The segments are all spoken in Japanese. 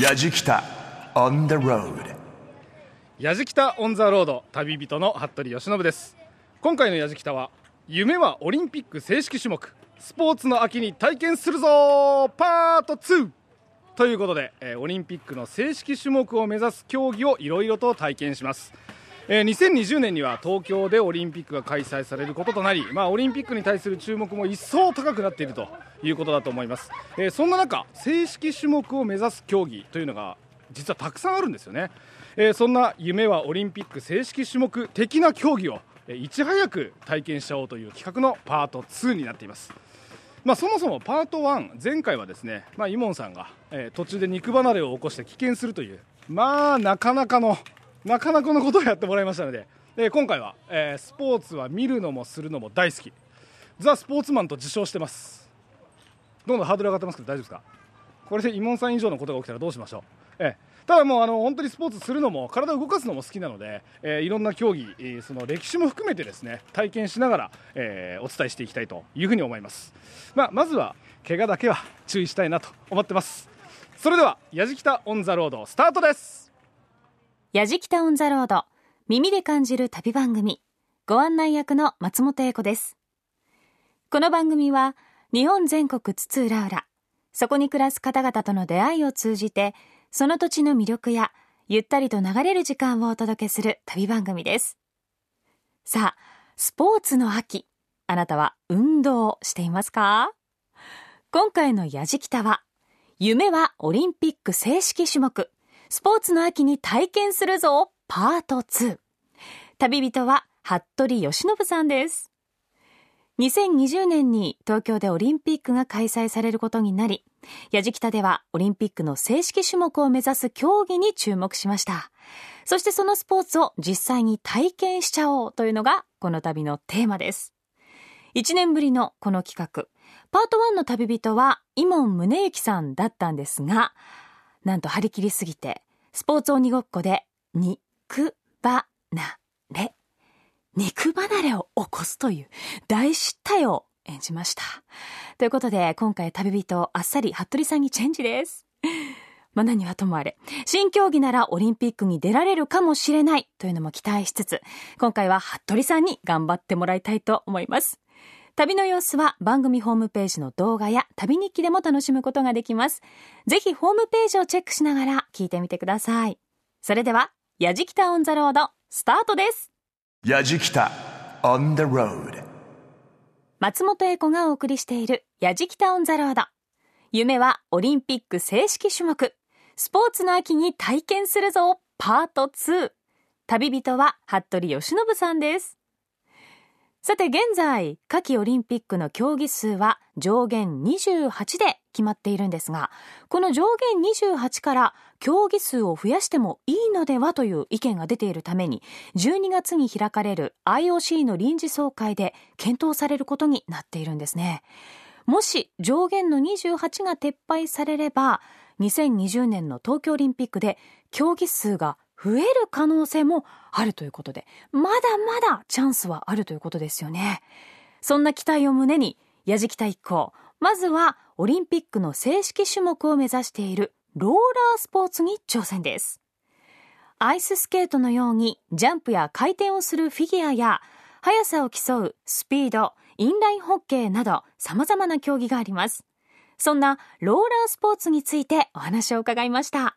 やじきた on the roadやじきた on the road 旅人の服部由伸です。今回のやじきたは夢はオリンピック正式種目スポーツの秋に体験するぞパート2ということで、えーオリンピックの正式種目を目指す競技をいろいろと体験します。えー2020年には東京でオリンピックが開催されることとなり、まあ、オリンピックに対する注目も一層高くなっているということだと思います、えーそんな中正式種目を目指す競技というのが実はたくさんあるんですよね、えーそんな夢はオリンピック正式種目的な競技をいち早く体験しちゃおうという企画のパート2になっています。まあ、そもそもパート1前回はですね、まあ、イモンさんが、え途中で肉離れを起こして棄権するというまあなかなかのなかなかのことをやってもらいましたので、えー今回は、えースポーツは見るのもするのも大好き。ザ・スポーツマンと自称してます。どんどんハードル上がってますけど大丈夫ですか？これでイモンさん以上のことが起きたらどうしましょう、ええただもうあの本当にスポーツするのも体を動かすのも好きなので、えーいろんな競技、えーその歴史も含めてですね体験しながら、えーお伝えしていきたいというふうに思います、まあ、まずは怪我だけは注意したいなと思ってます。それではやじきたオンザロードスタートです。やじきたオンザロード耳で感じる旅番組ご案内役の松本英子です。この番組は日本全国津々浦々そこに暮らす方々との出会いを通じてその土地の魅力やゆったりと流れる時間をお届けする旅番組です。さあスポーツの秋あなたは運動していますか？今回のやじきたは夢はオリンピック正式種目スポーツの秋に体験するぞ。パート2旅人は服部由伸さんです。2020年に東京でオリンピックが開催されることになりやじきたではオリンピックの正式種目を目指す競技に注目しました。そしてそのスポーツを実際に体験しちゃおうというのがこの旅のテーマです。1年ぶりのこの企画。パート1の旅人は伊門宗行さんだったんですがなんと張り切りすぎてスポーツ鬼ごっこで肉離れ。肉離れを起こすという大失態を演じました。ということで今回旅人あっさり服部さんにチェンジです。まあ何はともあれ。新競技ならオリンピックに出られるかもしれないというのも期待しつつ今回は服部さんに頑張ってもらいたいと思います。旅の様子は番組ホームページの動画や旅日記でも楽しむことができます。ぜひホームページをチェックしながら聞いてみてください。それでは、やじきたオンザロード、スタートです。やじきた on the road 松本英子がお送りしているやじきたオンザロード。夢はオリンピック正式種目。スポーツの秋に体験するぞ、パート2。旅人は服部由伸さんです。さて現在、夏季オリンピックの競技数は上限28で決まっているんですが、この上限28から競技数を増やしてもいいのではという意見が出ているために、12月に開かれる IOC の臨時総会で検討されることになっているんですね。もし上限の28が撤廃されれば、2020年の東京オリンピックで競技数が増える可能性もあるということで、まだまだチャンスはあるということですよね。そんな期待を胸に、やじきた一行、まずはオリンピックの正式種目を目指しているローラースポーツに挑戦です。アイススケートのようにジャンプや回転をするフィギュアや速さを競うスピード、インラインホッケーなど様々な競技があります。そんなローラースポーツについてお話を伺いました。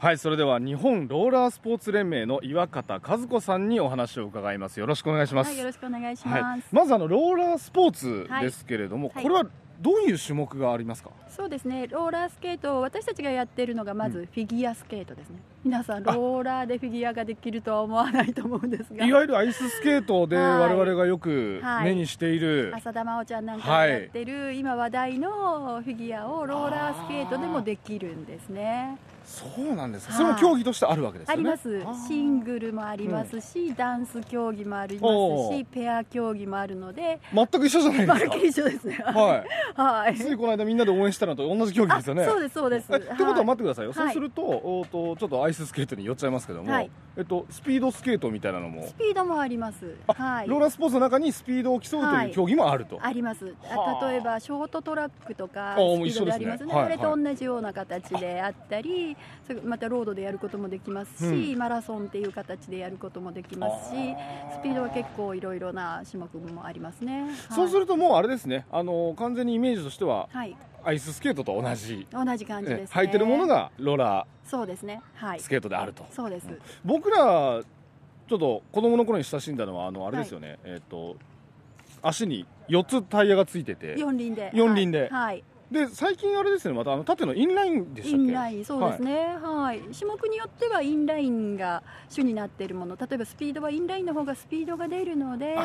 はいそれでは日本ローラースポーツ連盟の岩方和子さんにお話を伺います。よろしくお願いします、はい、よろしくお願いします。はい、まずあのローラースポーツですけれども、はい。これはどういう種目がありますか？そうですね、ローラースケート、私たちがやってるのがまずフィギュアスケートですね。皆さん、ローラーでフィギュアができるとは思わないと思うんですが。い。わゆるアイススケートではい。我々がよくはい。目にしている、浅田真央ちゃんなんかがやってる、今話題のフィギュアをローラースケートでもできるんですね。そうなんです。か、はい。それも競技としてあるわけですよね。あります。シングルもありますし、ダンス競技もありますしペア競技もあるので。全く一緒じゃないまですか。一緒ですね、はい。はい。ついこの間みんなで応援したのと同じ競技ですよね。あそうですそうです。えってことは待ってくださいよ、はい。そうするとおーとちょっとアイススケートに寄っちゃいますけども、はい。えっと、スピードスケートみたいなのも。スピードもあります。あはい。ローラースポーツの中にスピードを競うという競技もあると、あります。例えばショートトラックとかスピードでありますね。一緒ですねはい。あれと同じような形であったりまたロードでやることもできますし、うマラソンっていう形でやることもできますしスピードは結構いろいろな種目もありますね、はい。そうするともうあれですね。あの完全にイメージとしてははい。アイススケートと同じ、同じ感じねです、ね、履いてるものがロー。ラそうですね。はい。ースケートであると、そうです、僕らちょっと子供の頃に親しんだのはあのあれですよね、えっ、と足に4つタイヤがついてて。四輪で。四輪で。はい、はいで最近あれですねまたあの縦のインラインでしたっけ？インラインそうですね、はい。種目によってはインラインが主になっているもの。例えばスピードはインラインの方がスピードが出るので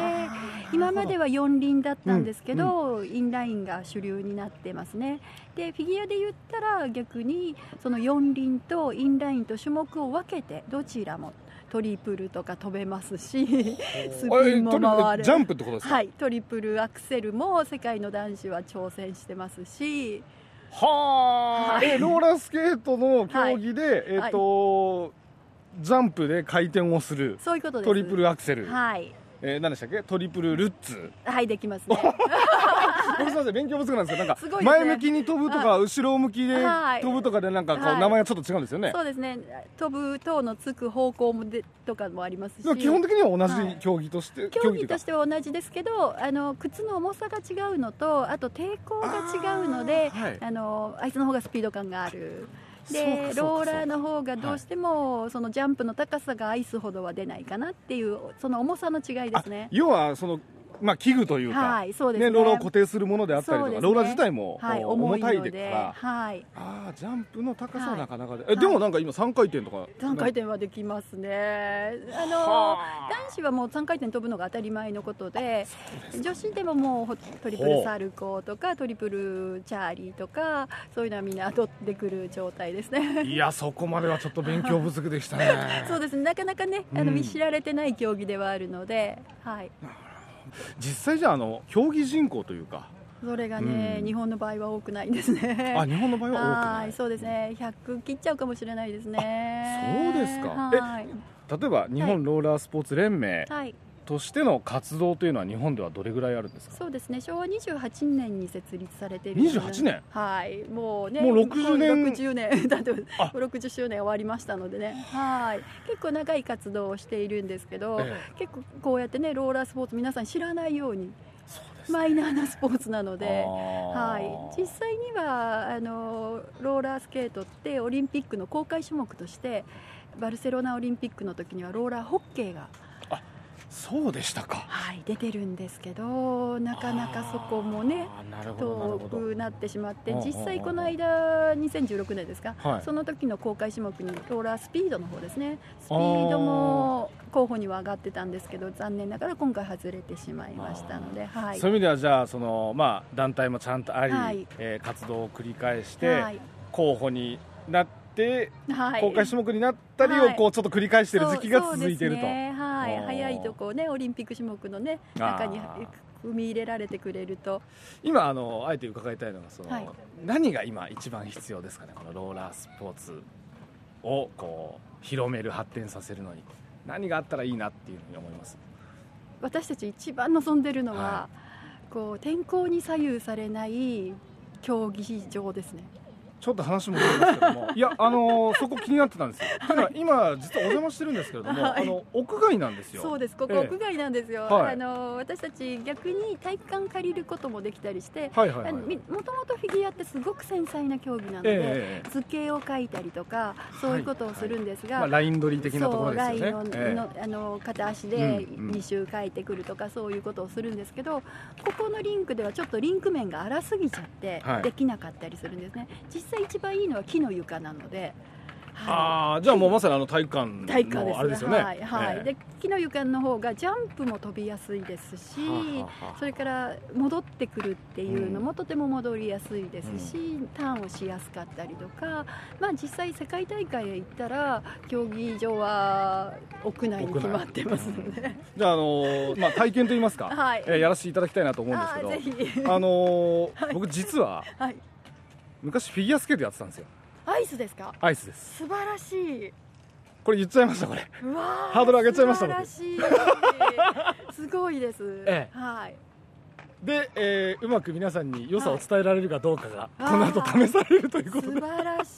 今までは四輪だったんですけど、インラインが主流になってますね。でフィギュアで言ったら逆にその四輪とインラインと種目を分けてどちらもトリプルとか飛べますし スピンも回る。ジャンプってことですか、はい、トリプルアクセルも世界の男子は挑戦してますし。はあ、はい。えローラースケートの競技で、えっ、と、ジャンプで回転をする。そういうことです。トリプルアクセル、はいえー何でしたっけ？トリプルルッツ。はいできますね。僕すみません勉強不足なんですけどなんか前向きに飛ぶとか後ろ向きではい。飛ぶとかでなんかこうはい。名前がちょっと違うんですよね、そうですね。飛ぶ等のつく方向もでとかもありますし。基本的には同はい。じ競技として、競技というかとしては同じですけどあの靴の重さが違うのとあと抵抗が違うのであー。はい。あのアイスの方がスピード感があるでローラーの方がどうしても、そのジャンプの高さがアイスほどは出ないかなっていうその重さの違いですね。あ要はそのまあ器具というか、はいそうですね。ローラーを固定するものであったりとか、ね。ローラー自体も、はい、重たいので。から、はい。ああジャンプの高さははいなかなかで、えでもなんか今3回転とか。3回転はできますね。あ。のはあ男子はもう3回転飛ぶのが当たり前のことで女子でももうほトリプルサルコーとかトリプルチャーリーとかそういうのはみんな取ってくる状態ですね。いやそこまではちょっと勉強不足でしたねそうですねなかなかねあの、うん知られてない競技ではあるので、はい、実際じゃああの競技人口というか。それがね、うん。日本の場合は多くないですね。あ日本の場合は多くそうですね。100切っちゃうかもしれないですね。あそうですか。はい、例えば日本ローラースポーツ連盟。はいとしての活動というのは日本ではどれぐらいあるんですか？そうですね。昭和28年に設立されているので。28年？はい。もうねもう60年？60年。だってあ60周年終わりましたのでね。はい。結構長い活動をしているんですけど、え結構こうやってねローラースポーツ皆さん知らないようにマイナーなスポーツなので。あはーい、実際にはあのローラースケートってオリンピックの公開種目としてバルセロナオリンピックの時にはローラーホッケーが、そうでしたか。はい、出てるんですけどなかなかそこもね遠くなってしまって実際この間2016年ですか、はい。その時の公開種目にローラースピードの方ですね。スピードも候補には上がってたんですけど残念ながら今回外れてしまいましたので、はい。そういう意味ではじゃあその、まあ、団体もちゃんとあり、はい。えー活動を繰り返して、はい。候補になって、はい。公開種目になったりをはい。こうちょっと繰り返している時期が続いていると、そうそうですねはい、早いとこねオリンピック種目のね中に踏み入れられてくれると。今あのあえて伺いたいのがその、はい。何が今一番必要ですかねこのローラースポーツをこう広める発展させるのに。何があったらいいなっていうふうに思います？私たち一番望んでるのは、はこう天候に左右されない競技場ですねちょっと話も出ますけども。いやあのそこ気になってたんですよ、ただ今実はお邪魔してるんですけれども、はい。あの屋外なんですよ。そうです。ここええ。屋外なんですよ、はい。あの私たち逆に体育館借りることもできたりして、はいはいはいもともとフィギュアってすごく繊細な競技なので、ええ。図形を描いたりとかそういうことをするんですが、まあ、ライン取り的なところですよね。そうラインを、ええ。のあの片足でうんうん。2周書いてくるとかそういうことをするんですけどここのリンクではちょっとリンク面が荒すぎちゃってはい。できなかったりするんですね、実際一番いいのは木の床なのでああじゃあもうまさにあの体育館のあれですよね。はい、はい。ええ。で木の床の方がジャンプも飛びやすいですし、はあはそれから戻ってくるっていうのもとても戻りやすいですし、ターンをしやすかったりとか、まあ、実際世界大会へ行ったら競技場は屋内に決まってますので、じゃああのーまあ体験といいますか、はい。えーやらせていただきたいなと思うんですけどあのー 僕実ははい、昔フィギュアスケートやってたんですよ。アイスですか？アイスです。素晴らしい。これ言っちゃいましたこれ。ハードル上げちゃいました素晴らしい。すごいです、ええ。はい。で、えーうまく皆さんに良さを伝えられるかどうかが、はいこの後試されるということで。素晴らし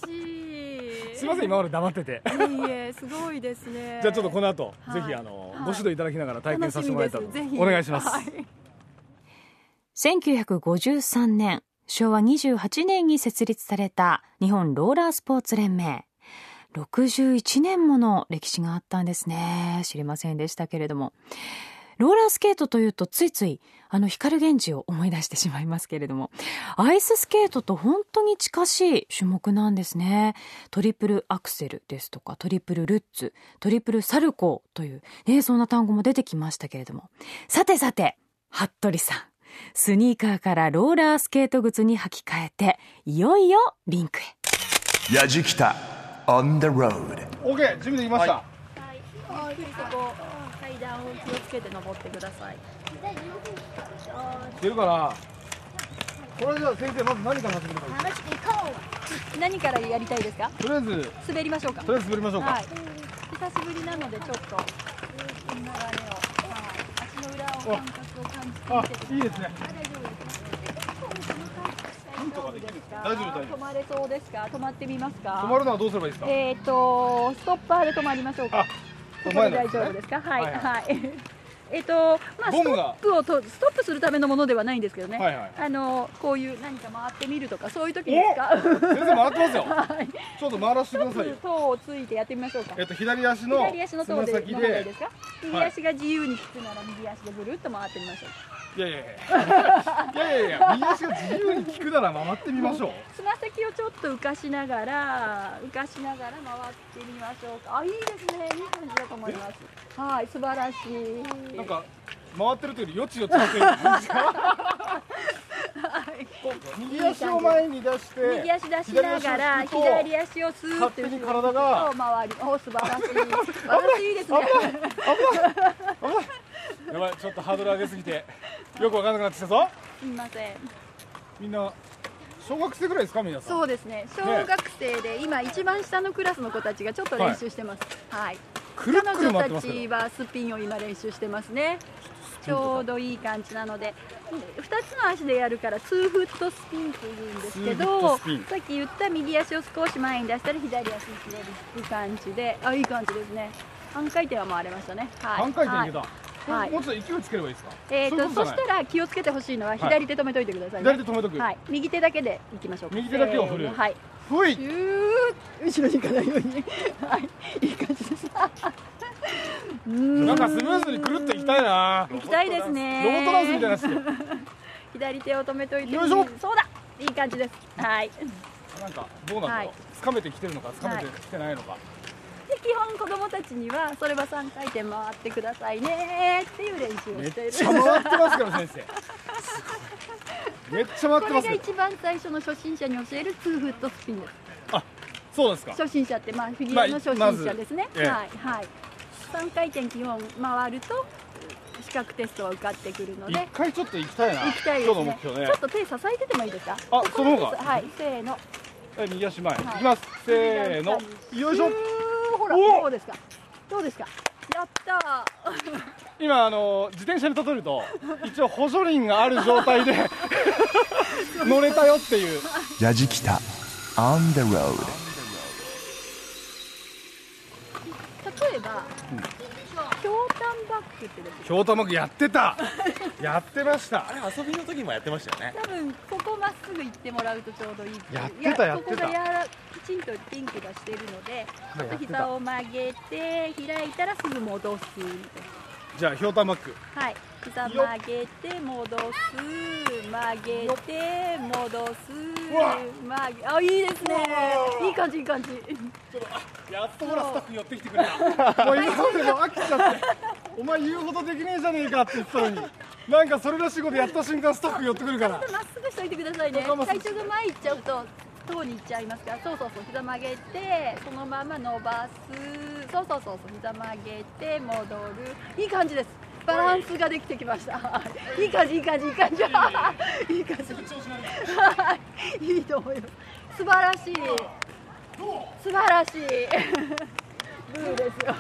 い。すいません今まで黙ってて。いえいえすごいですね。じゃあちょっとこの後、はい。ぜひあの、はい。ご指導いただきながら体験させてもらえたら。お願いします、はい。1953年、昭和28年に設立された日本ローラースポーツ連盟。61年もの歴史があったんですね。知りませんでしたけれども。ローラースケートというとついついあの光源氏を思い出してしまいますけれども、アイススケートと本当に近しい種目なんですね。トリプルアクセルですとか、トリプルルッツ、トリプルサルコーという、ね、そんな単語も出てきましたけれども。さてさて、服部さん。スニーカーからローラースケート靴に履き替えて、いよいよリンクへ。やじきた on the road. オッケー準備できました、はい、ゆっくりそこ階段を気をつけて登ってください。出るかなこれじゃあ先生まず何から始めるか何からやりたい。ですかとりあえず滑りましょうかとりあえず滑りましょうか、はい。久しぶりなのでちょっと流れを、あみてくださいいいですね。大丈夫ですか大丈夫。大丈夫止まれそうですか？止まってみますか？止まるのはどうすればいいですか？えっ、とストッパーで止まりましょうか。あここで大丈夫ですか？はいはいははいえっとまあストップをとストップするためのものではないんですけどね、はいはいあのこういう何か回ってみるとかそういう時に使う先生回ってますよ。はい。ちょっと回らせてくださいよ。塔をついてやってみましょうか。えっと左足の左足の塔での方がいいですか？右足が自由に効くなら右足でぐるっと回ってみましょういやいやいや。いやいや右足が自由に効くなら回ってみましょう。つま先をちょっと浮かしながら浮かしながら回ってみましょうか。あいいですね。いい感じだと思います。はい素晴らしい。なんか回ってるというよりよちよちしてる感じ右足を前に出して右足出しながら左足をスーッと勝手に体が回り。お素晴らしい。素晴らしいですねやばいちょっとハードル上げすぎてよくわかんなくなってきたぞ。すみません。みんな小学生ぐらいですか皆さん？そうですね。小学生で今一番下のクラスの子たちがちょっと練習してます。はい。彼女たちはスピンを今練習してますね。ちょうどいい感じなので。2つの足でやるから2フットスピンというんですけどさっき言った右足を少し前に出したら左足にひねる感じで。あいい感じですね。半回転は回れましたね、はい、半回転いけた、はいもうちょっと勢いつければいいですか？えー、とそしたら気をつけてほしいのは左手止めといてくださいね、左手止めとく。はい、右手だけでいきましょうか。右手だけを振る。はい。ふい。後ろに行かないように。はい。いい感じです。なんかスムーズにくるっといきたいな。行きたいですね。ロボットダンスみたいなやつで左手を止めといて。よいしょ。そうだ。いい感じです。はい。なんかどうなんだろう、はい。掴めてきてるのか掴めてきてないのか、で基本子供たちにはそれは3回転回ってくださいねっていう練習をめっしている。ちゃ回ってますから先生。めっちゃ回っこれがてますよ。一番最初の初心者に教える2フットスピンです。そうですか。初心者ってまあフィギュアの初心者ですね、まあまはいはい。3回転基本回ると資格テストは受かってくるの一で回ちょっと行きたいな。行きたいですね。標ね。ちょっと手支えててもいいですか？あここその方が。はいせーの。え右足前、はい。い、きます。せーの。よいしょほらおどうですか？どうですか？やった 今あの自転車に例えると一応補助輪がある状態で 乗れたよっていう。やじきた。On the road ー例えば、ひょうたんバッグってですね京玉くやってた。やってました。あれ遊びの時もやってましたよね。多分ここまっすぐ行ってもらうとちょうどいいやってたいやってた。ここがやらきちんとピンクがしてるのでちょっと膝を曲げて開いたらすぐ戻すじゃあひょうたんバック。はい。膝曲げて戻す曲げて戻すわ曲げあいいですね。いい感じいい感じ。やっとほらスタッフ寄ってきてくれた。もう今までもう飽きちゃってお前言うほどできねえじゃねえかって言ってたのに。なんかそれらしいことやった瞬間スタッフ寄ってくるから。まっすぐしといてくださいね。わかります体重が前行っちゃうと塔に行っちゃいますからそうそうそう膝曲げてそのまま伸ばす。そうそうそうそう膝曲げて戻る。いい感じです。バランスができてきました。い。い感じいい感じいい感じ。いい感じ。はいいいと思います。素晴らしい。素晴らしい。ブーですよ。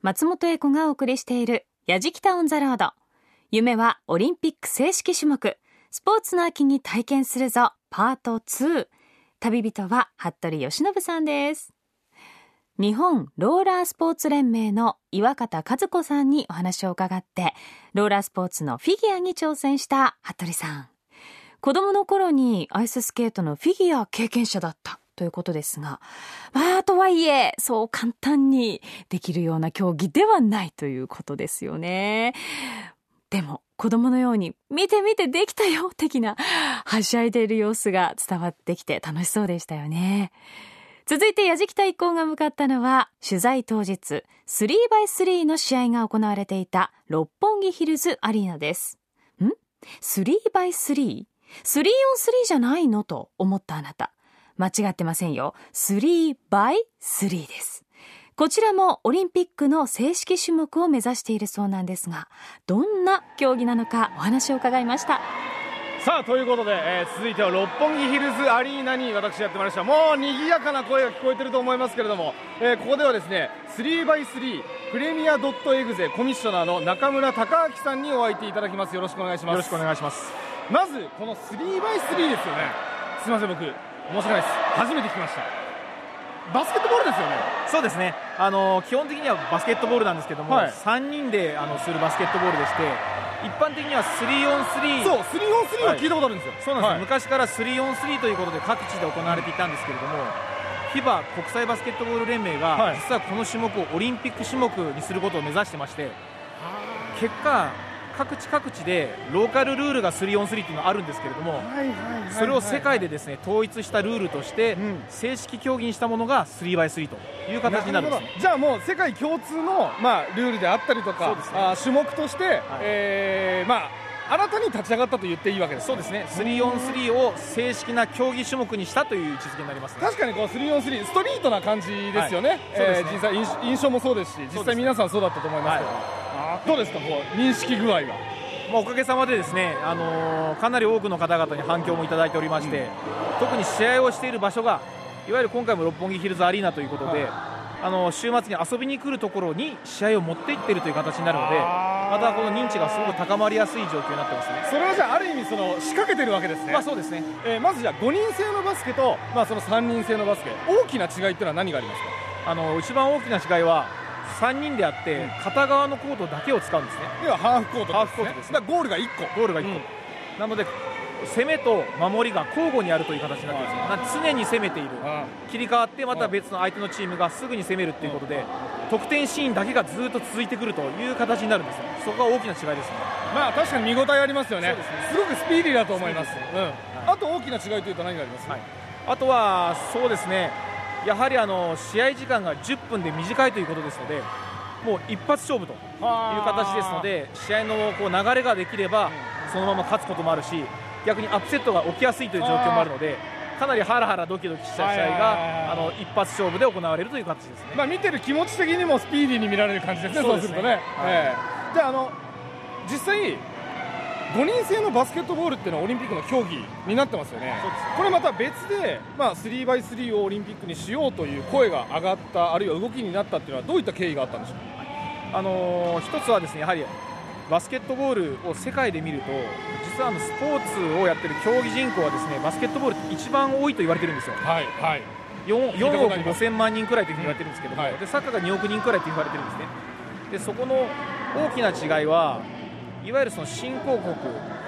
松本英子がお送りしている「やじきた on the road」夢はオリンピック正式種目。スポーツの秋に体験するぞパート2旅人は服部由伸さんです。日本ローラースポーツ連盟の岩方和子さんにお話を伺ってローラースポーツのフィギュアに挑戦した服部さん。子供の頃にアイススケートのフィギュア経験者だった。ということですが、まあ、とはいえ、そう簡単にできるような競技ではないということですよね。でも、子供のように、見て見てできたよ的な、はしゃいでいる様子が伝わってきて楽しそうでしたよね。続いて、やじきた一行が向かったのは、取材当日、3x3 の試合が行われていた六本木ヒルズアリーナです。ん ?3x3?3on3 じゃないの？と思ったあなた。間違ってませんよ。3 by 3です。こちらもオリンピックの正式種目を目指しているそうなんですが、どんな競技なのかお話を伺いました。さあということで、えー続いては六本木ヒルズアリーナに私やってまいりました。もう賑やかな声が聞こえてると思いますけれども、えーここではですね 3x3 プレミアドットエグゼコミッショナーの中村隆明さんにお相手いただきます。よろしくお願いします。よろしくお願いします。まずこの 3x3 ですよね。すいません僕申し訳ないです。初めて聞きましたバスケットボールですよね。そうですね。あの基本的にはバスケットボールなんですけども、はい。3人であのするバスケットボールでして一般的には 3on3 そう 3on3 は聞いたことあるんですよ、そうなんです、はい。昔から 3on3 ということで各地で行われていたんですけれども FIBA 国際バスケットボール連盟が、はい。実はこの種目をオリンピック種目にすることを目指してまして結果各地各地でローカルルールが 3on3 っていうのがあるんですけれども、はいはいはいはい。それを世界でですね統一したルールとして、うん。正式競技にしたものが 3x3 という形になるんですね。じゃあもう世界共通の、まあ、ルールであったりとか、ね。あー種目として、えーまあ、新たに立ち上がったと言っていいわけですそうですね。3on3 を正式な競技種目にしたという位置づけになりますね。確かにこう 3on3 ストリートな感じですよね、はい。そうですね。えー実際印象もそうですし実際皆さんそうだったと思いますけど、あーどうですかこう認識具合は？まあ、おかげさまでですね、あのーかなり多くの方々に反響もいただいておりまして、特に試合をしている場所がいわゆる今回も六本木ヒルズアリーナということで、はい。あの週末に遊びに来るところに試合を持っていっているという形になるのでまたこの認知がすごく高まりやすい状況になってますね。それはじゃあある意味その仕掛けてるわけですね、まあそうですね。えーまずじゃあ5人制のバスケと、まあ、その3人制のバスケ。大きな違いっていうのは何がありますか？あの一番大きな違いは3人であって片側のコートだけを使うんですね。ではハーフコートです、ね、ハーフコートですね。だからゴールが1個。ゴールが1個、うん。なので攻めと守りが交互にあるという形になってるんですよ常に攻めている。あ切り替わってまた別の相手のチームがすぐに攻めるっていうことで得点シーンだけがずっと続いてくるという形になるんですよ。そこが大きな違いですね。まあ確かに見応えありますよね。すね。すごくスピーディーだと思います。うん。あと大きな違いというと何があります、はいあとはそうですねやはりあの試合時間が10分で短いということですのでもう一発勝負という形ですので試合のこう流れができればそのまま勝つこともあるし逆にアップセットが起きやすいという状況もあるのでかなりハラハラドキドキした試合があの一発勝負で行われるという形ですね。まあ、見てる気持ち的にもスピーディーに見られる感じですね、そそうすね。するとね、はい。ええ。じゃああの、実際、5人制のバスケットボールっていうのはオリンピックの競技になってますよね、これまた別で、まあ、3x3 をオリンピックにしようという声が上がった、あるいは動きになったっていうのは、どういった経緯があったんでしょう？あのー一つはですねやはりバスケットボールを世界で見ると実はあのスポーツをやってる競技人口はですねバスケットボールって一番多いと言われてるんですよ。はい、はい、4, 聞いた4億ことあります。5000万人くらいというふうに言われてるんですけども、はい。でサッカーが2億人くらいと言われてるんですね。でそこの大きな違いはいいわゆるその新興国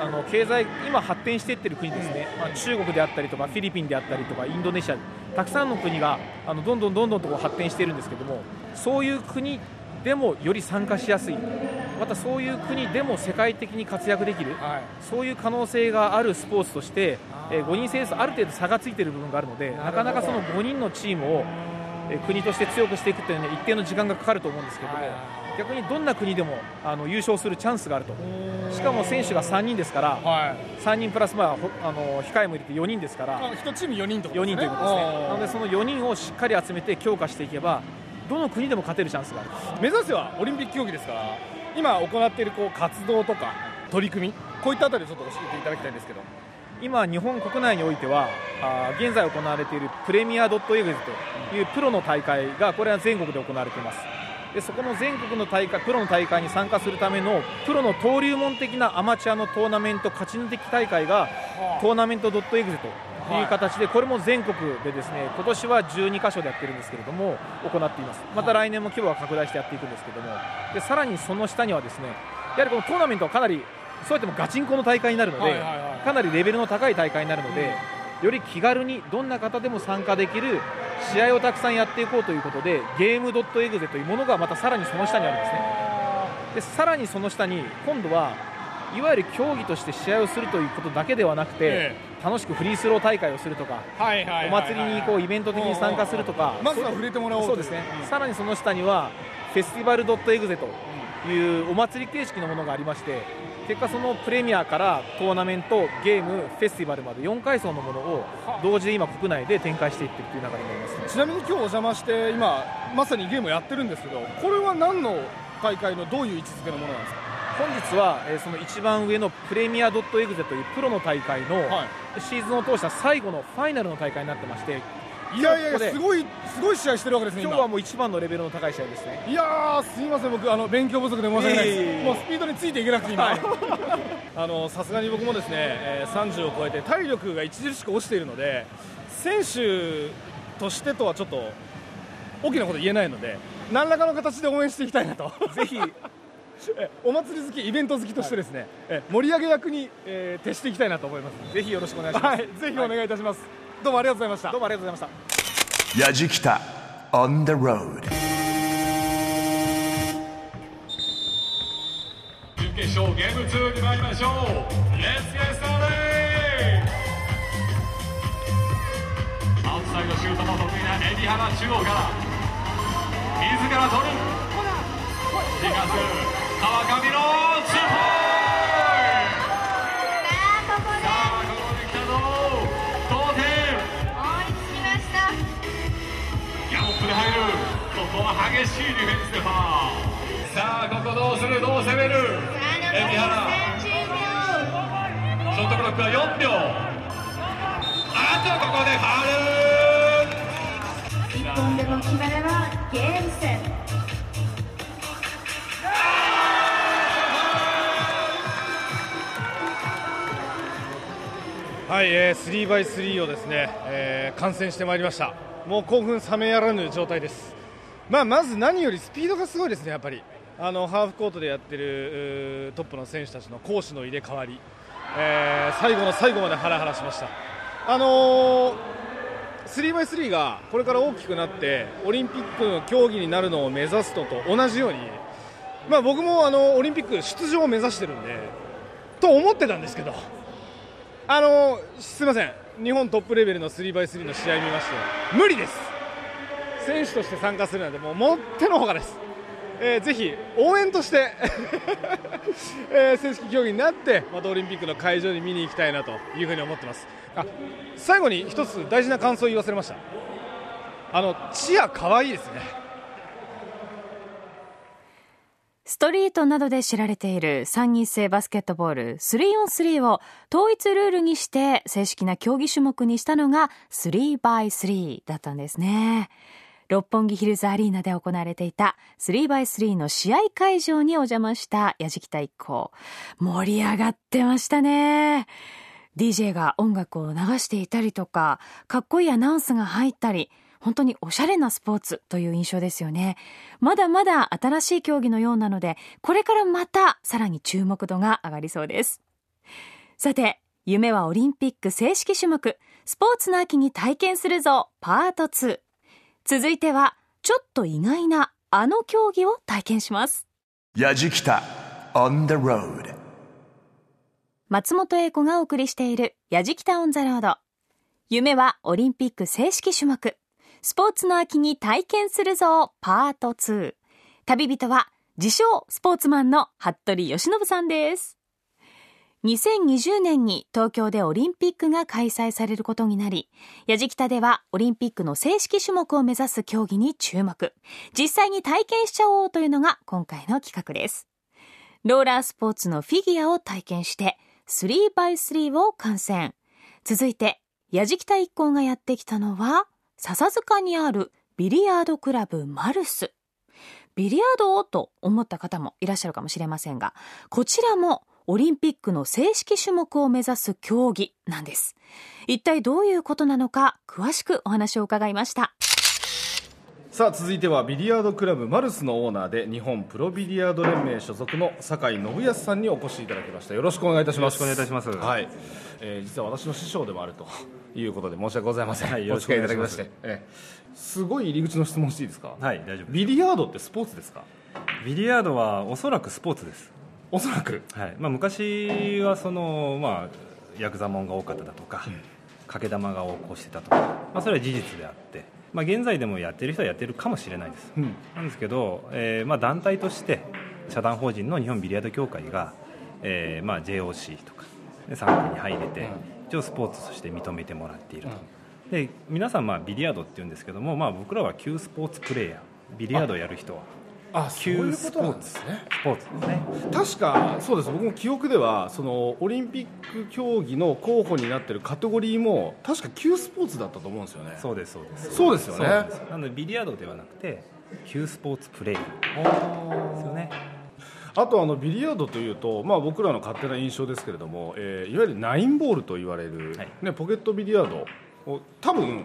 あの経済今発展していってる国ですね、まあ、中国であったりとかフィリピンであったりとかインドネシアたくさんの国があのどんどんどんどんとこう発展しているんですけどもそういう国でもより参加しやすい。またそういう国でも世界的に活躍できる、はい。そういう可能性があるスポーツとして、えー5人制ですとある程度差がついている部分があるのでなかなかその5人のチームを、えー国として強くしていくというのは一定の時間がかかると思うんですけども、逆にどんな国でもあの優勝するチャンスがあると。しかも選手が3人ですからはい。3人プラス、まあ、ほあの控えも入れて4人ですから。あ一チーム4人と4ね。人ということですね。なのでその4人をしっかり集めて強化していけばどの国でも勝てるチャンスがある目指せはオリンピック競技ですから今行っているこう活動とか取り組みこういったあたりをちょっと教えていただきたいんですけど。今、日本国内においてはあー現在行われているプレミアドットエグゼというプロの大会がこれは全国で行われていますでそこの全国の大会プロの大会に参加するためのプロの登竜門的なアマチュアのトーナメント勝ち抜き大会がトーナメントドットエグゼという形でこれも全国でですね今年は12カ所でやってるんですけれども行っています。また来年も規模は拡大してやっていくんですけども。でさらにその下にはですねやはりこのトーナメントはかなりそうやってもガチンコの大会になるので、はいはいはい。かなりレベルの高い大会になるので、より気軽にどんな方でも参加できる試合をたくさんやっていこうということでゲームドットエグゼというものがまたさらにその下にあるんですね。でさらにその下に今度はいわゆる競技として試合をするということだけではなくて、え楽しくフリースロー大会をするとかお祭りにこうイベント的に参加するとか。まずは触れてもらおうそうですね、うんさらにその下にはフェスティバルドットエグゼというお祭り形式のものがありまして結果そのプレミアからトーナメントゲームフェスティバルまで4階層のものを同時で今国内で展開していっているという流れになりますね。ちなみに今日お邪魔して今まさにゲームをやってるんですけどこれは何の大会のどういう位置づけのものなんですか？本日は、えーその一番上のプレミアドットエグゼというプロの大会の、はシーズンを通した最後のファイナルの大会になってましていやいやすごいすごい試合してるわけですね今。日はもう一番のレベルの高い試合ですね。いやーすいません僕あの勉強不足で申し訳ないです、もうスピードについていけなくて今、あの さすがに僕もですね、えー30を超えて体力が著しく落ちているので選手としてとはちょっと大きなこと言えないので何らかの形で応援していきたいなと。ぜひ。えお祭り好きイベント好きとしてですね、え盛り上げ役に、えー徹していきたいなと思います。ぜひよろしくお願いします、はいぜひお願いいたします、どうもありがとうございました。どうもありがとうございました。やじきた on the road. 準決勝ゲーム2に参りましょう。レッツゲッスターレアウトサイドシュートも得意な海老原中央から。自ら取る。シしいディフェンスでファウルさあここどうする？どう攻める？さあ残り海老原30秒ショットクロックは4秒。あとここでファウル1本でも決めればゲームはい、えー、3x3 をですね、えー観戦してまいりました。もう興奮冷めやらぬ状態ですまあまず何よりスピードがすごいですねやっぱり。あのハーフコートでやってるトップの選手たちの攻守の入れ替わり、えー最後の最後までハラハラしました。あのー 3x3 がこれから大きくなってオリンピックの競技になるのを目指すのと同じように、まあ、僕もあのオリンピック出場を目指してるんでと思ってたんですけどあのすみません、日本トップレベルの 3x3 の試合見まして、無理です、選手として参加するなんて、もうもってのほかです、えーぜひ応援として、えー正式競技になって、またオリンピックの会場に見に行きたいなというふうに思ってます。あ最後に一つ大事な感想を言い忘れました、あのチア可愛いですね。ストリートなどで知られている参議制バスケットボール 3on3 を統一ルールにして正式な競技種目にしたのが 3x3 だったんですね。六本木ヒルズアリーナで行われていた 3x3 の試合会場にお邪魔した矢敷田一行。盛り上がってましたね。DJ が音楽を流していたりとか、かっこいいアナウンスが入ったり、本当におしゃれなスポーツという印象ですよね。まだまだ新しい競技のようなので、これからまたさらに注目度が上がりそうです。さて、夢はオリンピック正式種目、スポーツの秋に体験するぞ、パート2。続いては、ちょっと意外なあの競技を体験します。やじきた on the road 松本英子がお送りしている「やじきた on the road」夢はオリンピック正式種目。スポーツの秋に体験するぞパート2旅人は自称スポーツマンの服部義信さんです2020年に東京でオリンピックが開催されることになり、やじきたではオリンピックの正式種目を目指す競技に注目。実際に体験しちゃおうというのが今回の企画です。ローラースポーツのフィギュアを体験して、3x3 を観戦。続いて、やじきた一行がやってきたのは、笹塚にあるビリヤードクラブマルス。ビリヤードと思った方もいらっしゃるかもしれませんが、こちらもオリンピックの正式種目を目指す競技なんです。一体どういうことなのか、詳しくお話を伺いました。さあ続いてはビリヤードクラブマルスのオーナーで日本プロビリヤード連盟所属の酒井信康さんにお越しいただきました。よろしくお願いいたします。よろしくお願いいたします。はい、えー実は私の師匠でもあるということで申し訳ございません、はいよろしくお願いします。き合いいただきまして、ええすごい入り口の質問していいですか？はい大丈夫ビリヤードってスポーツですか？ビリヤードはおそらくスポーツです、おそらく。はい。まあ、昔はその、まあ、ヤクザモンが多かっただとか、賭け玉が横行してたとか、まあ、それは事実であって、まあ、現在でもやってる人はやってるかもしれないです、うん。なんですけど、えーまあ、団体として社団法人の日本ビリヤード協会が、えーまあ、JOC とかで傘下に入れて、一応スポーツとして認めてもらっていると、で皆さんまあビリヤードって言うんですけども、まあ、僕らは旧スポーツプレーヤービリヤードをやる人はあそういうことなんですね。スポーツですね。確かそうです。僕も記憶ではそのオリンピック競技の候補になってるカテゴリーも確か旧スポーツだったと思うんですよね。そうですそうです。そうですよね。なのでビリヤードではなくて旧スポーツプレイですよね。あとあのビリヤードというと、まあ、僕らの勝手な印象ですけれども、えーいわゆるナインボールと言われる、はい。ね、ポケットビリヤードを多分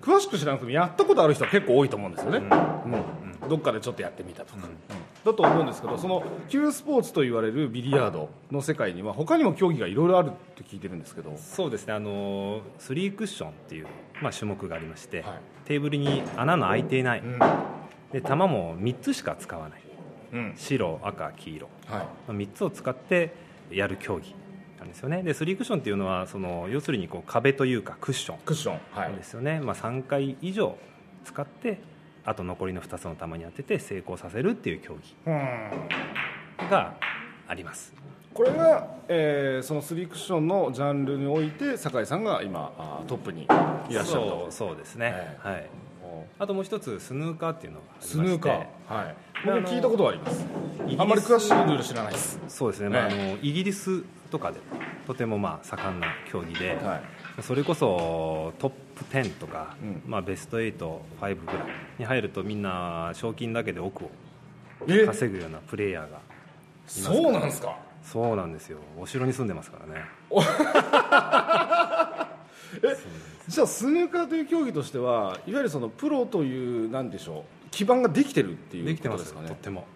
詳しく知らなくてもやったことある人は結構多いと思うんですよね、うんどっかでちょっとやってみたとか、うんだと思うんですけどその旧スポーツと言われるビリヤードの世界には他にも競技がいろいろあるって聞いてるんですけど。そうですね。あのスリークッションっていう、まあ、種目がありまして、はい。テーブルに穴の開いていない、ん。で球も3つしか使わない。うん。白赤黄色。はい。3つを使ってやる競技なんですよね。でスリークッションっていうのはその要するにこう壁というかクッションクッション。はい。ですよね、まあ、3回以上使ってあと残りの2つの球に当てて成功させるっていう競技うん。があります。これが、えーそのスリークッションのジャンルにおいて酒井さんが今あートップにいらっしゃるとそうそうですね、えはい。あともう一つスヌーカーっていうのがありまスヌーカー。はい。僕聞いたことはあります。あんまり詳しいルール知らないです。そうですね、まあ、あえ。のイギリスとかでとてもまあ盛んな競技で、はい。それこそトップ10とか、うん。まあ、ベスト8、5ぐらいに入るとみんな賞金だけで億をえ？稼ぐようなプレイヤーがそうなんですか？そうなんですよ。お城に住んでますからね。じゃあスヌーカーという競技としてはいわゆるそのプロというなんでしょう基盤ができてるっていうできてまことですすかねとっても。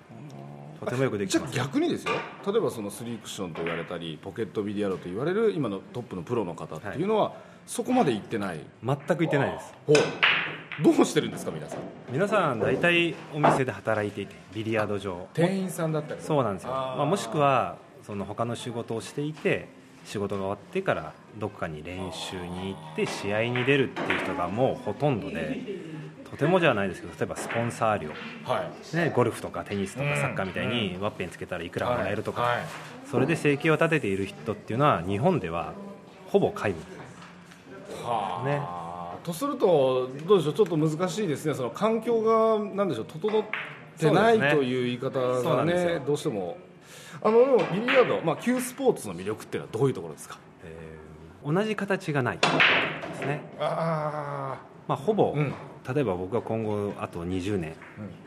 とてもよくできじゃあてます逆にですよ。例えばそのスリークッションと言われたりポケットビリヤードと言われる今のトップのプロの方っていうのは、そこまで行ってない？全くいってないです。ほう。どうしてるんですか皆さん？皆さん大体お店で働いていてビリヤード場。店員さんだったり？そうなんですよ。まあ、もしくはその他の仕事をしていて仕事が終わってからどっかに練習に行って試合に出るっていう人がもうほとんどでとてもじゃないですけど例えばスポンサー料、はい。ね、ゴルフとかテニスとうん。かサッカーみたいにワッペンつけたらいくらもらえるとか、はい。はい。それで生計を立てている人っていうのは日本ではほぼ皆無。はあね。とするとどうでしょうちょっと難しいですね。その環境がなんでしょう整ってない、という言い方がねどうしても。あのビリヤード、まあ、旧スポーツの魅力っていうのはどういうところですか？えー同じ形がない。ですね、あまあ、ほぼ、うん。例えば僕が今後あと20年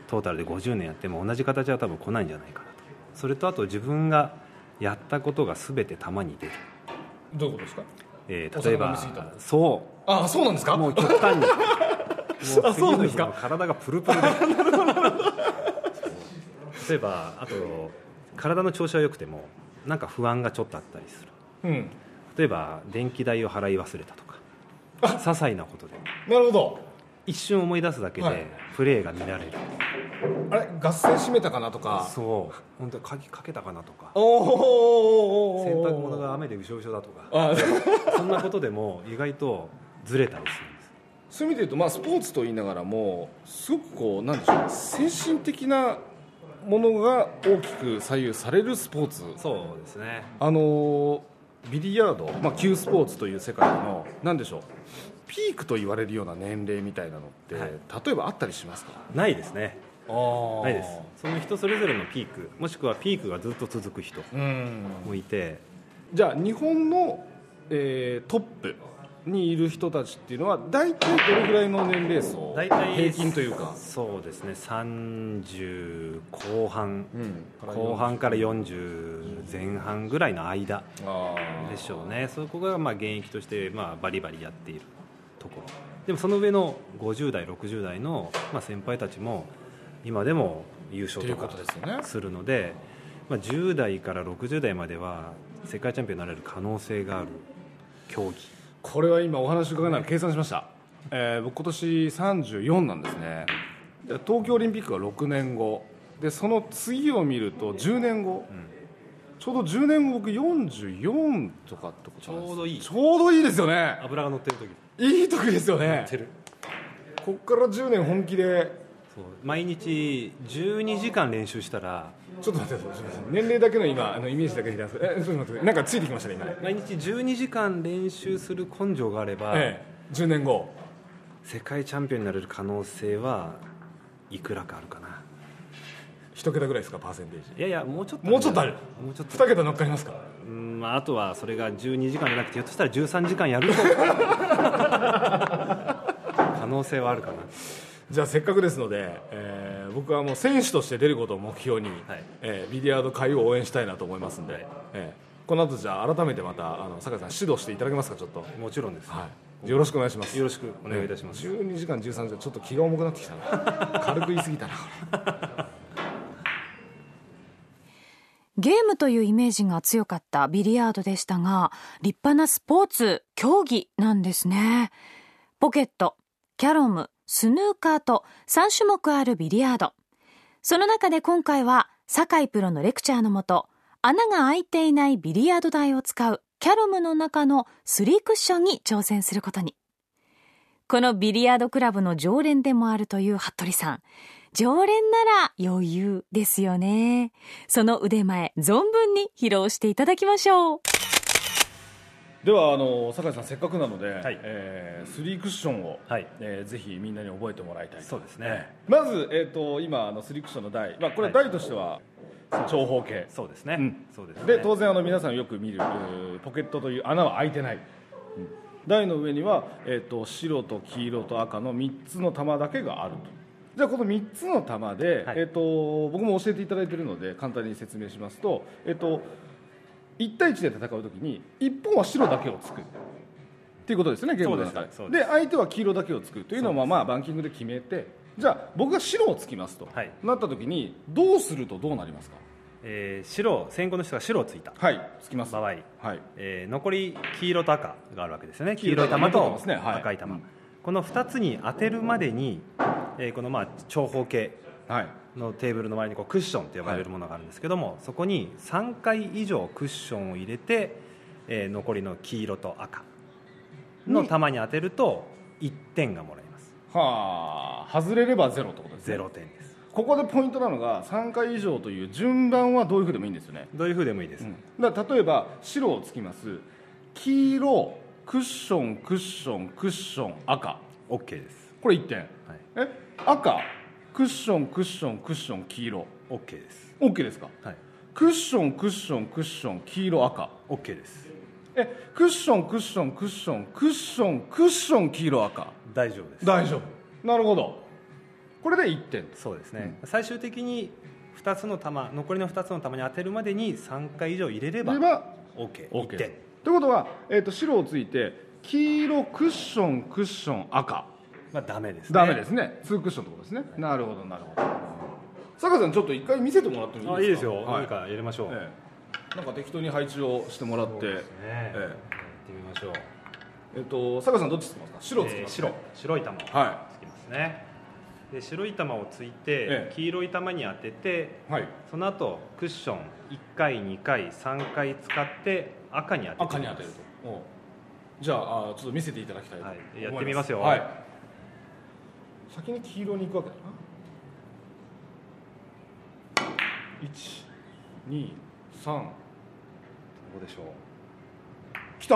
トータルで50年やっても同じ形は多分来ないんじゃないかなと。それとあと自分がやったことが全て球に出る、どういうことですか？えー例えばそああそうなんですか？うもう極端に。あそうなんですか？次の日の体がプルプルで。例えばあと体の調子は良くてもなんか不安がちょっとあったりする。うん。例えば電気代を払い忘れたとか。些細なことで。なるほど。一瞬思い出すだけはい。でプレーが見られる、あれ合戦閉めたかなとかそう。本当に鍵かけたかなとか。おー。おーおーおー洗濯物が雨でびしょびしょだとか。あ そんなことでも意外とずれたりするんです。そういう意味で言うと、まあ、スポーツと言いながらもすごくこうなんでしょう。精神的なものが大きく左右されるスポーツ。そうですね。あのービリヤード、まあ、旧スポーツという世界のなんでしょう。ピークと言われるような年齢みたいなのって、はい。例えばあったりしますか？ないですね。あないです。その人それぞれのピーク。もしくはピークがずっと続く人うん。もいて。じゃあ日本の、えートップにいる人たちっていうのは大体どれぐらいの年齢層？大体平均というか、そうですね。30後半。うん。後半から40前半ぐらいの間あでしょうね。そこがまあ現役としてまあバリバリやっているところ。でもその上の50代60代のまあ先輩たちも今でも優勝とかするので、まあ、10代から60代までは世界チャンピオンになれる可能性がある競技。これは今お話伺いながら計算しました、えー僕今年34なんですね。で東京オリンピックが6年後。でその次を見ると10年後、ちょうど10年後僕44とかってことなんです。ちょうどいい。ちょうどいいですよね。油が乗ってる時。いい時ですよね。てる。こっから10年本気で毎日12時間練習したらちょっと待ってください年齢だけの今あのイメージだけでえちょっと待ってなんかついてきましたね今。ね毎日12時間練習する根性があれば、ええ10年後。世界チャンピオンになれる可能性はいくらかあるかな。一桁ぐらいですかパーセンテージ。いやいやもうちょっともうちょっとある。もうちょっと。2桁乗っかりますか？うんまあ、あとはそれが12時間じゃなくてひょっとしたら13時間やると。可能性はあるかなじゃあせっかくですので、えー僕はもう選手として出ることを目標に、はい。えービリヤード界を応援したいなと思いますんで、はい。えーこの後じゃあ改めてまたあの酒井さん指導していただけますかちょっと、もちろんです、はい、よろしくお願いします。よろしくお願いいたします、12時間13時間ちょっと気が重くなってきたな。軽く言い過ぎたな。ゲームというイメージが強かったビリヤードでしたが、立派なスポーツ、競技なんですね。ポケット、キャロム、スヌーカーと3種目あるビリヤード。その中で今回は、酒井プロのレクチャーのもと、穴が開いていないビリヤード台を使うキャロムの中のスリークッションに挑戦することに。このビリヤードクラブの常連でもあるという服部さん。常連なら余裕ですよね。その腕前、存分に披露していただきましょう。ではあの酒井さんせっかくなので、はい。えースリークッションを、はい。えーぜひみんなに覚えてもらいたいと。そうですね。えーまず、えー、と今あのスリークッションの台、まあ、これは台としては長方形。そうですね、うん。そうですね。で当然あの皆さんよく見るポケットという穴は開いてない、うん。台の上には、えー、と白と黄色と赤の3つの玉だけがあると。じゃあこの3つの玉で、はい。えー、と僕も教えていただいているので簡単に説明しますと,、えー、と1対1で戦う時に1本は白だけをつくっていうことですよねゲームの中で。ですで相手は黄色だけをつくというのはまあバンキングで決めてじゃあ僕が白をつきますと、はい。なった時にどうするとどうなりますか？えー白先行の人が白をついた。はいつきます。場合、はい。えー残り黄色と赤があるわけですよね。黄黄色い玉色い玉ととね。はい。赤い玉、うん。この2つに当てるまでに、えーこのまあ長方形。はいのテーブルの周りにこうクッションと呼ばれるものがあるんですけども、そこに3回以上クッションを入れて、えー残りの黄色と赤の玉に当てると1点がもらえます。はあ外れればゼロってことですね。0点です。ここでポイントなのが3回以上という順番はどういうふうでもいいんですよね、どういうふうでもいいです、だから例えば白をつきます。黄色クッションクッションクッション赤。OK です。これ1点、はい。え赤クッションクッションクッション黄色。OK です。OK ですか？はい。クッションクッションクッション黄色赤。OK です。えクッションクッションクッションクッションクッション黄色赤。大丈夫です。大丈夫。なるほど。これで1点。そうですね、最終的に2つの玉残りの2つの玉に当てるまでに3回以上入れればれば OK1 OK 点。ということは、えー、と白をついて黄色クッションクッション赤まあダメですね。ダメですね。ツークッションってことですね。なるほどなるほど。坂井さんちょっと一回見せてもらってもあいいですよ、はい。何かやりましょう、ええ。なんか適当に配置をしてもらって、そうですね。えやってみましょう。ええっと坂井さんどっちつきますか？白つきえーます、白。白い玉をつきはますね、で白い玉をついて、ええ。黄色い玉に当ててはい。その後クッション1回2回3回使って赤に当てて赤に当てると。じゃああちょっと見せていただきたいと思いはい。やってみますよ。はい先に黄色に行くわけだな。123どうでしょう。きた。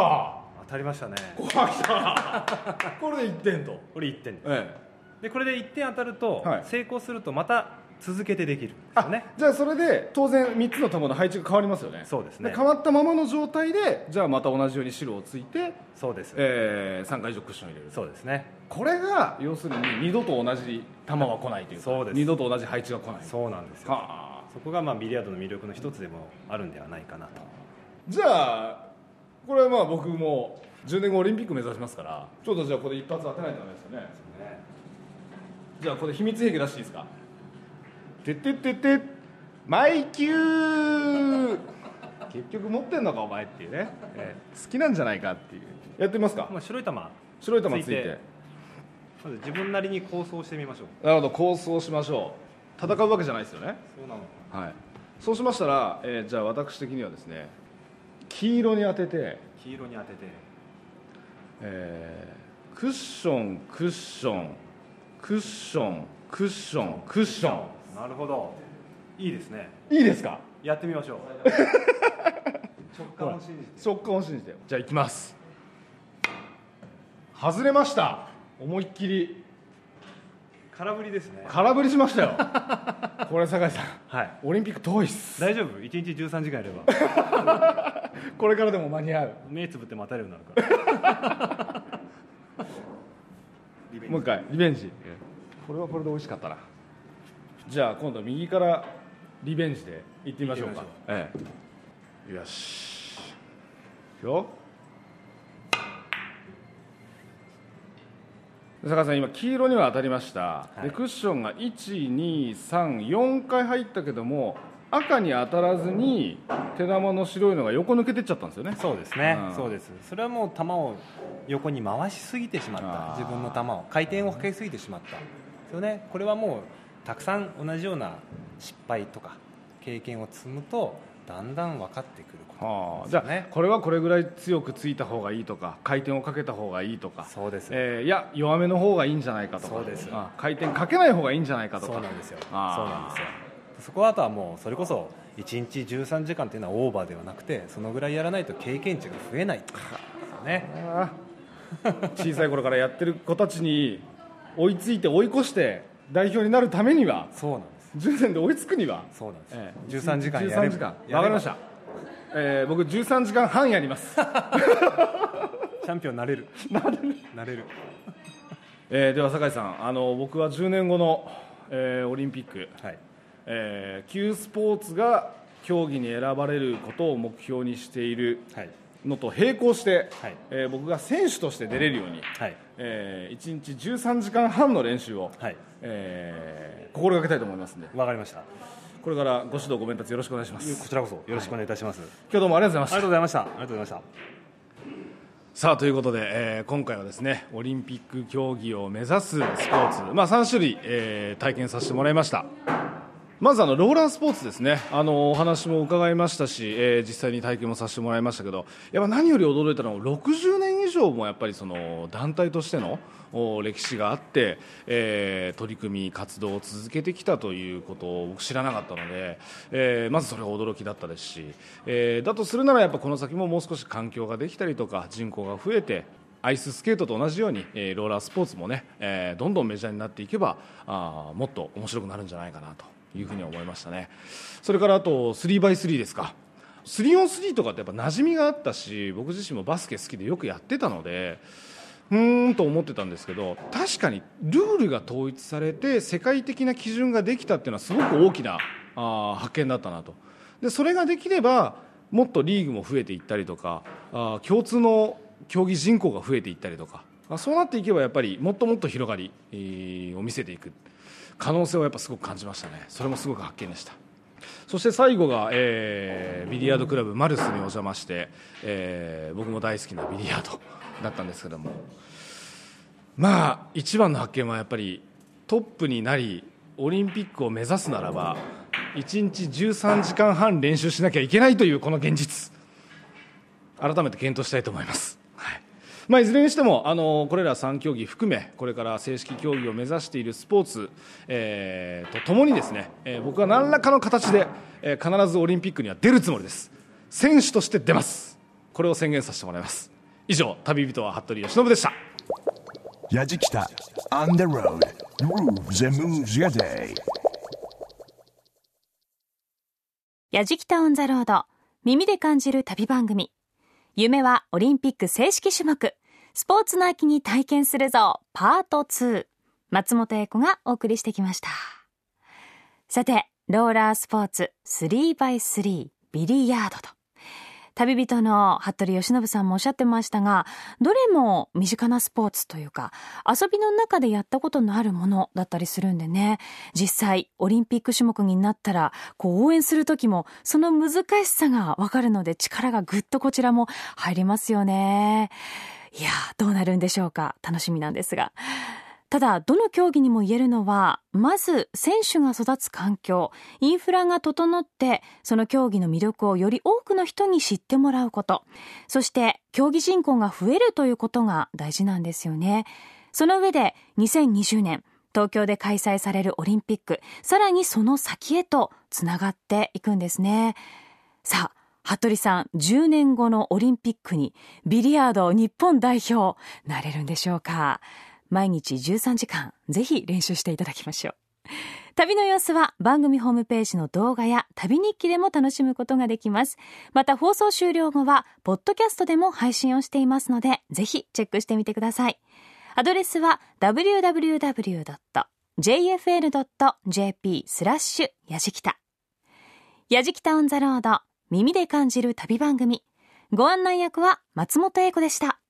当たりましたね。ここは来た。これで1点と。これ1点。ですええ。でこれで1点当たると、はい。成功するとまた続けてできるんですあよね。じゃあそれで当然3つの玉の配置が変わりますよね。そうですね。変わったままの状態でじゃあまた同じように白をついて、そうです、えー、3回以上クッション入れる。そうですね。これが要するに二度と同じ球は来ないというかそうです。二度と同じ配置が来ない。そうなんですよ。はあ。そこがまあビリヤードの魅力の一つでもあるんではないかなと。じゃあこれはまあ僕も10年後オリンピック目指しますからちょっとじゃあここで一発当てないとダメですよね。じゃあこれ秘密兵器出していいですか？てってってってマイキュー結局持ってんのかお前っていうね、えー好きなんじゃないかっていう。やってみますか。まあ、白い玉。白い球ついて。まず自分なりに構想してみましょう。なるほど。構想しましょう。戦うわけじゃないですよね。そうなのはい。そうしましたら、えーじゃあ私的にはですね黄色に当てて、黄色に当てて。えークッションクッションクッションクッションクッションなるほど。いいですね。いいですか？やってみましょう。直感を信じて。直感を信じてじゃあいきます。外れました。思いっきり。空振りですね。空振りしましたよ。これ酒井さん。はい。オリンピック遠いっす。大丈夫？1日13時間やれば。これからでも間に合う。目つぶって待たれるようになるから。もう一回リベンジ。これはこれで美味しかったなじゃあ今度右からリベンジでいってみましょうか。ええ。よし。いくよ。坂井さん今黄色には当たりました、い。でクッションが1234回入ったけども赤に当たらずに手玉の白いのが横抜けてっちゃったんですよね。そうですね、うん。そうです。それはもう球を横に回しすぎてしまった。自分の球を回転をかけすぎてしまった。ですよね。これはもうたくさん同じような失敗とか経験を積むとだんだん分かってくることはあ、じゃあこれはこれぐらい強くついた方がいいとか回転をかけた方がいいとかそうです。えーいや弱めの方がいいんじゃないかとかそうです。あ回転かけない方がいいんじゃないかとか。そうなんですよ。そうなんですよ。そこはあとはもうそれこそ1日13時間っていうのはオーバーではなくてそのぐらいやらないと経験値が増えないね。小さい頃からやってる子たちに追いついて追い越して代表になるためにはそうなんです。10年で追いつくには、そうなんです、ええ13時間やれ13時間。やれば。わかりました、えー僕13時間半やります、チャンピオンなれる。なれる。なれる。えーでは酒井さんあの僕は10年後の、えーオリンピック。はい。えー、Q スポーツが競技に選ばれることを目標にしている。はいのと並行して、はい。えー僕が選手として出れるように、はい。え1日13時間半の練習を、はい。えー心がけたいと思いますので。わかりました。これからご指導ご鞭達よろしくお願いします。こちらこそよろしくお願いいたします、今日どうもありがとうございました。ありがとうございました。ありがとうございました。さあということで、えー今回はですねオリンピック競技を目指すスポーツ、まあ、3種類、えー体験させてもらいましたまずあのローラースポーツですね。あのお話も伺いましたし、えー実際に体験もさせてもらいましたけどやっぱ何より驚いたのは60年以上もやっぱりその団体としての歴史があって、えー取り組み活動を続けてきたということを僕知らなかったので、えーまずそれは驚きだったですし、えーだとするならやっぱこの先ももう少し環境ができたりとか人口が増えてアイススケートと同じように、えーローラースポーツもね、えーどんどんメジャーになっていけばあもっと面白くなるんじゃないかなと。いうふうに思いましたね。それからあと 3x3 ですか。3on3 とかってやっぱ馴染みがあったし僕自身もバスケ好きでよくやってたのでうーんと思ってたんですけど確かにルールが統一されて世界的な基準ができたっていうのはすごく大きなあ発見だったなと。でそれができればもっとリーグも増えていったりとかあ共通の競技人口が増えていったりとか。あそうなっていけばやっぱりもっともっと広がりえーを見せていく。可能性をやっぱすごく感じましたね。それもすごく発見でした。そして最後が、えービリヤードクラブマルスにお邪魔して、えー僕も大好きなビリヤードだったんですけども。まあ一番の発見はやっぱりトップになりオリンピックを目指すならば1日13時間半練習しなきゃいけないというこの現実。改めて検討したいと思います、まあ、いずれにしてもあのこれら3競技含めこれから正式競技を目指しているスポーツ、えーとともにですね、えー僕は何らかの形で、えー必ずオリンピックには出るつもりです。選手として出ます。これを宣言させてもらいます。以上旅人は服部由伸でした。やじきた On the road. Grooves and moves your day. やじきたオンザロード耳で感じる旅番組夢はオリンピック正式種目。スポーツの秋に体験するぞ。パート2松本英子がお送りしてきました。さてローラースポーツ 3x3 ビリヤードと。旅人の服部由伸さんもおっしゃってましたがどれも身近なスポーツというか遊びの中でやったことのあるものだったりするんでね。実際オリンピック種目になったらこう応援する時もその難しさがわかるので力がぐっとこちらも入りますよね。いやどうなるんでしょうか。楽しみなんですが。ただどの競技にも言えるのはまず選手が育つ環境インフラが整ってその競技の魅力をより多くの人に知ってもらうことそして競技人口が増えるということが大事なんですよね。その上で2020年東京で開催されるオリンピックさらにその先へとつながっていくんですね。さあ服部さん10年後のオリンピックにビリヤード日本代表なれるんでしょうか？毎日13時間ぜひ練習していただきましょう。旅の様子は番組ホームページの動画や旅日記でも楽しむことができます。また放送終了後はポッドキャストでも配信をしていますのでぜひチェックしてみてください。アドレスは www.jfl.jp スラッシュやじきた。やじきたオンザロード耳で感じる旅番組。ご案内役は松本英子でした。